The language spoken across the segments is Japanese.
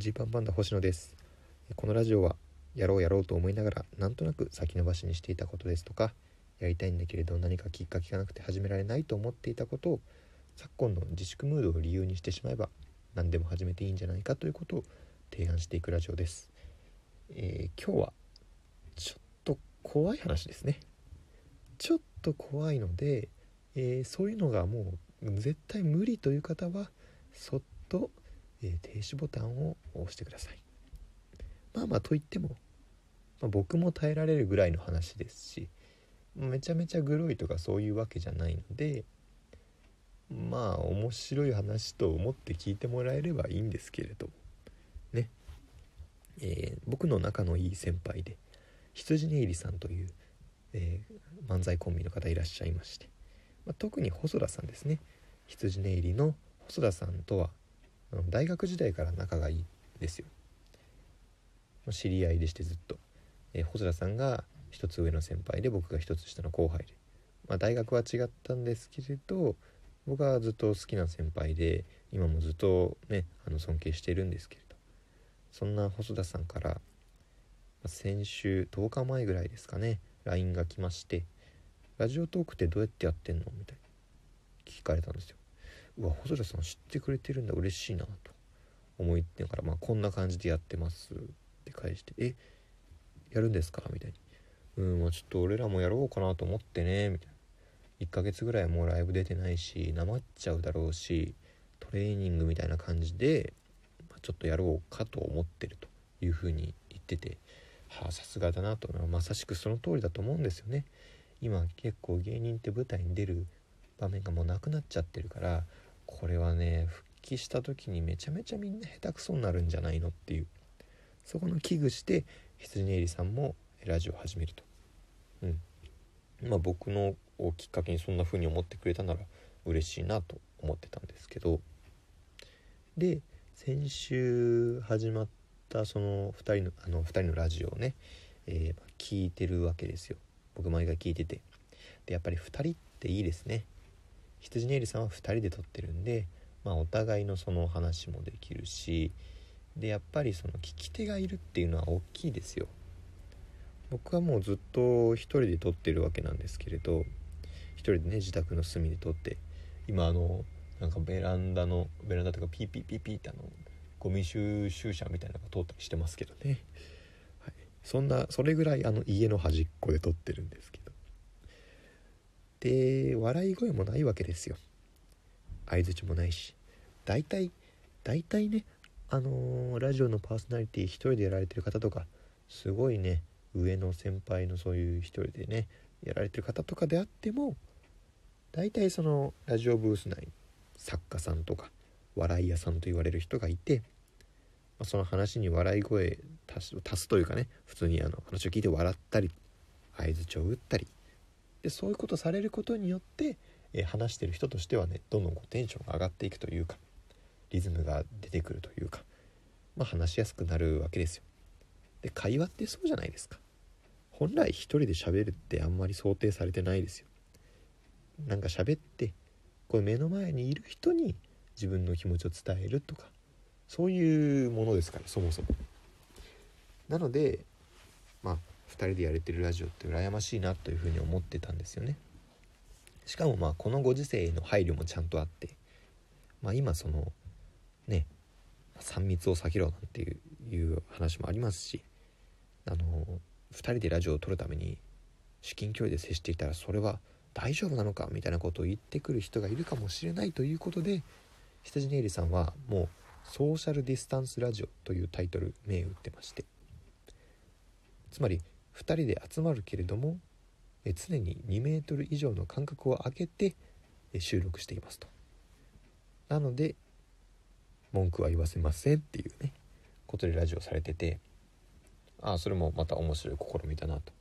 ジーパンパンダ星野です。このラジオはやろうやろうと思いながらなんとなく先延ばしにしていたことですとかやりたいんだけれど何かきっかけがなくて始められないと思っていたことを昨今の自粛ムードを理由にしてしまえば何でも始めていいんじゃないかということを提案していくラジオです、えー、今日はちょっと怖い話ですね。ちょっと怖いので、えー、そういうのがもう絶対無理という方はそっと、えー、停止ボタンを押してください。まあまあといっても、まあ、僕も耐えられるぐらいの話ですしめちゃめちゃグロいとかそういうわけじゃないのでまあ面白い話と思って聞いてもらえればいいんですけれどね。えー、僕の仲のいい先輩で羊ねいりさんという、えー、漫才コンビの方いらっしゃいまして、まあ、特に細田さんですね。羊ねいりの細田さんとは大学時代から仲がいいですよ知り合いでしてずっと、えー、細田さんが一つ上の先輩で僕が一つ下の後輩で、まあ、大学は違ったんですけれど僕はずっと好きな先輩で今もずっとねあの尊敬してるんですけれどそんな細田さんから先週10日前ぐらいですかね LINE が来まして「ラジオトークってどうやってやってんの?」みたいに聞かれたんですよ。うわ細田さん知ってくれてるんだ嬉しいなと思いながら、まあ、こんな感じでやってますって返して「えやるんですか?」みたいに。うんまあちょっと俺らもやろうかなと思ってねみたいな。1ヶ月ぐらいもうライブ出てないしなまっちゃうだろうしトレーニングみたいな感じで、まあ、ちょっとやろうかと思ってるというふうに言っててはあさすがだなとまさしくその通りだと思うんですよね。今結構芸人って舞台に出る場面がもうなくなっちゃってるからこれはね復帰した時にめちゃめちゃみんな下手くそになるんじゃないのっていう。そこの危惧して羊ねりさんもラジオを始めると。うん。まあ、僕のをきっかけにそんな風に思ってくれたなら嬉しいなと思ってたんですけど。で先週始まったその2人のあの2人のラジオをね、えー、聞いてるわけですよ。僕毎回聞いてて。でやっぱり2人っていいですね。羊ねいりさんは2人で撮ってるんで、まあ、お互いのその話もできるしでやっぱりその聞き手がいるっていうのは大きいですよ。僕はもうずっと一人で撮ってるわけなんですけれど一人でね自宅の隅で撮って今あのなんかベランダのベランダとかピーピーピーピーってあのゴミ収集車みたいなのが通ったりしてますけどね、はい、そんなそれぐらいあの家の端っこで撮ってるんですけど。で笑い声もないわけですよ。相づちもないし。大体大体ねあのー、ラジオのパーソナリティ一人でやられてる方とかすごいね上の先輩のそういう一人でねやられてる方とかであっても大体そのラジオブース内作家さんとか笑い屋さんと言われる人がいて、まあ、その話に笑い声足す足すというかね普通にあの話を聞いて笑ったり相づちを打ったりでそういうことされることによって、え話してる人としてはねどんどんこうテンションが上がっていくというかリズムが出てくるというか、まあ、話しやすくなるわけですよ。で会話ってそうじゃないですか。本来一人で喋るってあんまり想定されてないですよ。なんか喋ってこれ目の前にいる人に自分の気持ちを伝えるとかそういうものですからそもそも。なのでまあ2人でやれてるラジオって羨ましいなというふうに思ってたんですよね。しかもまあこのご時世への配慮もちゃんとあってまあ今そのね3密を避けろなんていう話もありますしあの2人でラジオを撮るために至近距離で接していたらそれは大丈夫なのかみたいなことを言ってくる人がいるかもしれないということで羊ねいりさんはもうソーシャルディスタンスラジオというタイトル銘打ってまして。つまり2人で集まるけれども常に2メートル以上の間隔を空けて収録していますと。なので文句は言わせませんっていうねことでラジオされててああそれもまた面白い試みだなと。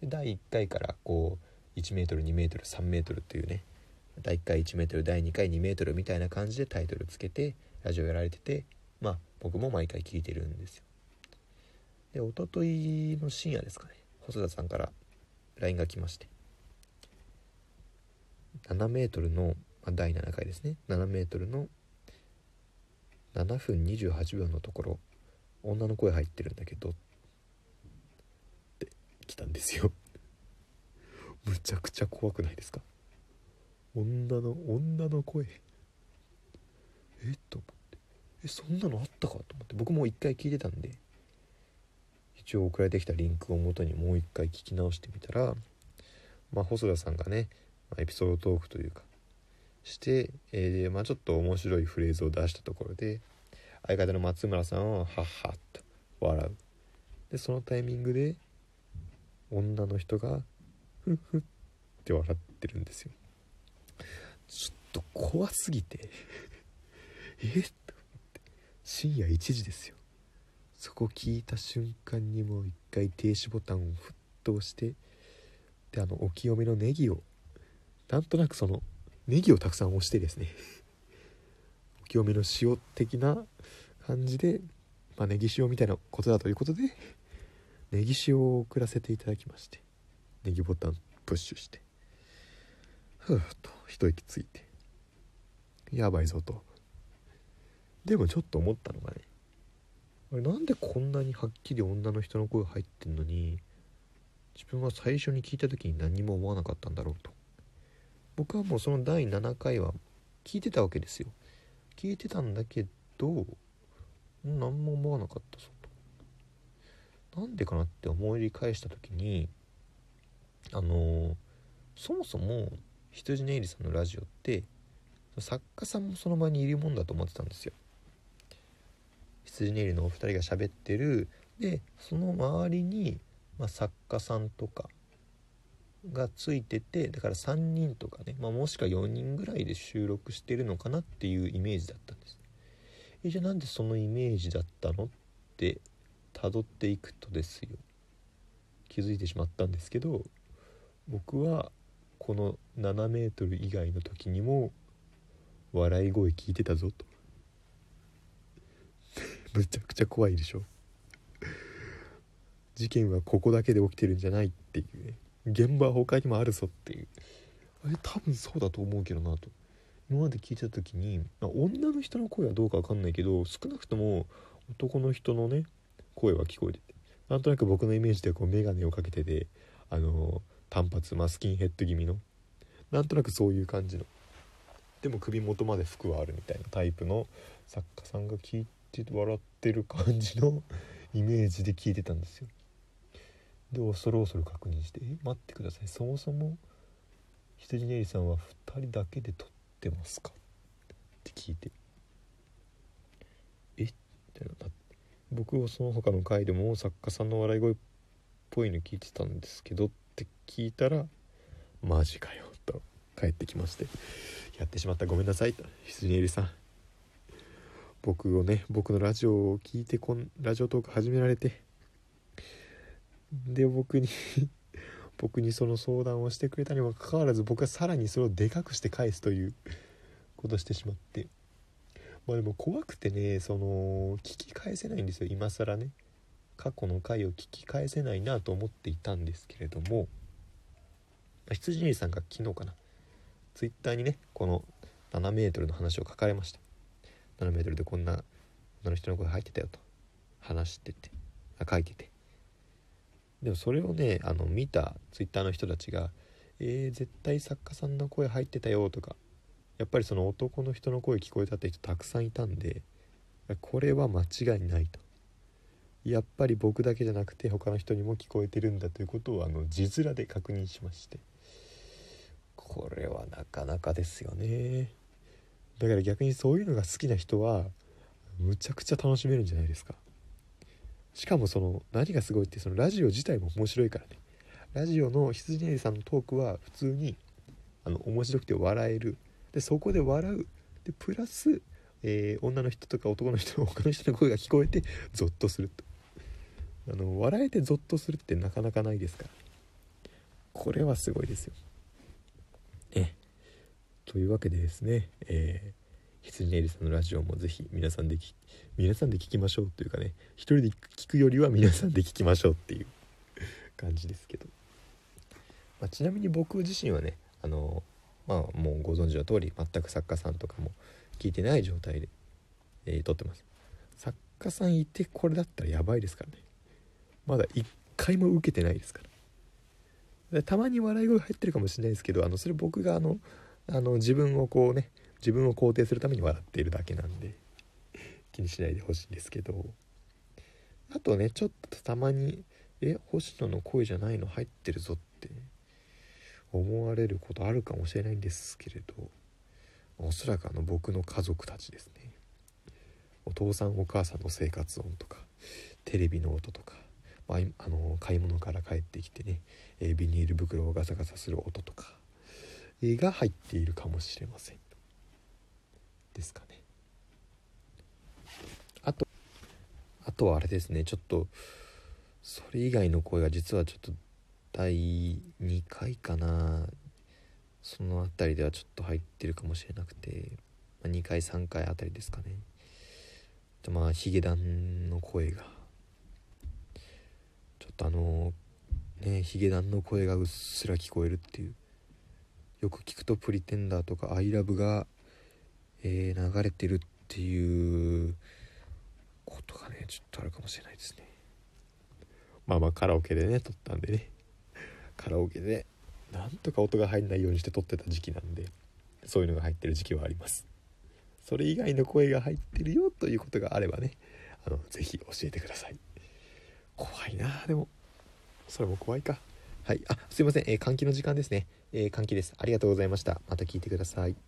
で第1回からこう 1m2m3m っていうね第1回 1m 第2回 2m みたいな感じでタイトルつけてラジオやられててまあ僕も毎回聞いてるんですよ。で一昨日の深夜ですかね。細田さんから LINE が来まして。7メートルの、まあ、第7回ですね。7メートルの7分28秒のところ女の声入ってるんだけどって来たんですよ。むちゃくちゃ怖くないですか？女の女の声。え？っと思って。えそんなのあったか？と思って。僕も一回聞いてたんで。一応送られてきたリンクをもとにもう一回聞き直してみたらまあ細田さんがね、まエピソードトークというかして、えーまあ、ちょっと面白いフレーズを出したところで相方の松村さんははっはっと笑う。でそのタイミングで女の人がふっふって笑ってるんですよ。ちょっと怖すぎて えっと思って。深夜1時ですよ。そこ聞いた瞬間にもう一回停止ボタンをふっと押してであのお清めのネギをなんとなくそのネギをたくさん押してですね。お清めの塩的な感じで、まあ、ネギ塩みたいなことだということでネギ塩を送らせていただきましてネギボタンプッシュして。ふーっと一息ついて。やばいぞと。でもちょっと思ったのがねなんでこんなにはっきり女の人の声入ってんのに自分は最初に聞いた時に何も思わなかったんだろうと。僕はもうその第7回は聞いてたわけですよ。聞いてたんだけど何も思わなかったぞと。なんでかなって思い返した時にあのーそもそも羊ネイリさんのラジオって作家さんもその場にいるもんだと思ってたんですよ。羊ネイリのお二人が喋ってる。でその周りに、まあ、作家さんとかがついててだから3人とかね、まあ、もしくは4人ぐらいで収録してるのかなっていうイメージだったんです。えじゃあなんでそのイメージだったのって辿っていくとですよ。気づいてしまったんですけど僕はこの7メートル以外の時にも笑い声聞いてたぞと。むちゃくちゃ怖いでしょ。事件はここだけで起きてるんじゃないっていうね。現場は他にもあるぞっていう。あれ多分そうだと思うけどなと。今まで聞いた時に、まあ、女の人の声はどうかわかんないけど少なくとも男の人のね声は聞こえててなんとなく僕のイメージではこう眼鏡をかけててあの単発マスキンヘッド気味のなんとなくそういう感じの。でも首元まで服はあるみたいなタイプの作家さんが聞いって笑ってる感じの イメージで聞いてたんですよ。で恐る恐る確認して「え待ってください。そもそも羊ねりさんは2人だけで撮ってますか?」って聞いて「え？っ?」みたいなって僕はその他の回でも作家さんの笑い声っぽいの聞いてたんですけどって聞いたら「マジかよ」と帰ってきまして「やってしまった。ごめんなさい」と「羊ねりさん僕をね僕のラジオを聞いてこんラジオトーク始められて。で僕に 僕にその相談をしてくれたにもかかわらず僕はさらにそれをでかくして返すということをしてしまって。まあでも怖くてねその聞き返せないんですよ。今更ね。過去の回を聞き返せないなと思っていたんですけれども。羊兄さんが昨日かな。ツイッターにねこの7メートルの話を書かれました。7メートルでこんな女の人の声入ってたよと。話してて。あ書いてて。でもそれをねあの見たツイッターの人たちが「えー、絶対作家さんの声入ってたよ」とかやっぱりその男の人の声聞こえたって人たくさんいたんでこれは間違いないと。やっぱり僕だけじゃなくて他の人にも聞こえてるんだということをあの字面で確認しまして。これはなかなかですよね。だから逆にそういうのが好きな人はむちゃくちゃ楽しめるんじゃないですか。しかもその何がすごいってそのラジオ自体も面白いからね。ラジオの羊ねりさんのトークは普通にあの面白くて笑える。でそこで笑う。でプラス、えー女の人とか男の人 他の人の声が聞こえてゾッとすると。あの笑えてゾッとするってなかなかないですから。これはすごいですよ。ね。というわけでですね、えー、羊ねりさんのラジオもぜひ皆さんでき皆さんで聞きましょうというかね一人で聞くよりは皆さんで聞きましょうっていう 感じですけど、まあ、ちなみに僕自身はねあのまあもうご存知の通り全く作家さんとかも聞いてない状態で、えー撮ってます。作家さんいてこれだったらやばいですからね。まだ一回も受けてないですから。でたまに笑い声入ってるかもしれないですけどあのそれ僕があのあの自分をこうね自分を肯定するために笑っているだけなんで 気にしないでほしいんですけど。あとねちょっとたまに「え星野の声じゃないの？入ってるぞ」って思われることあるかもしれないんですけれどおそらくあの僕の家族たちですね。お父さんお母さんの生活音とかテレビの音とか、まあ、あの買い物から帰ってきてね、え、ビニール袋をガサガサする音とか、が入っているかもしれません。ですかね。あとあとはあれですね。ちょっとそれ以外の声が実はちょっと第2回かな。その辺りではちょっと入ってるかもしれなくて、まあ、2回3回あたりですかね。まあヒゲダンの声が。ちょっとあのねヒゲダンの声がうっすら聞こえるっていう。よく聞くと「プリテンダー」とか「アイラブが、えー、流れてるっていうことがねちょっとあるかもしれないですね。まあまあカラオケでね撮ったんでね。カラオケでなんとか音が入んないようにして撮ってた時期なんでそういうのが入ってる時期はあります。それ以外の声が入ってるよということがあればねあのぜひ教えてください。怖いなでも。それも怖いか。はい。あすいません、えー、換気の時間ですね、えー、関係です。ありがとうございました。また聞いてください。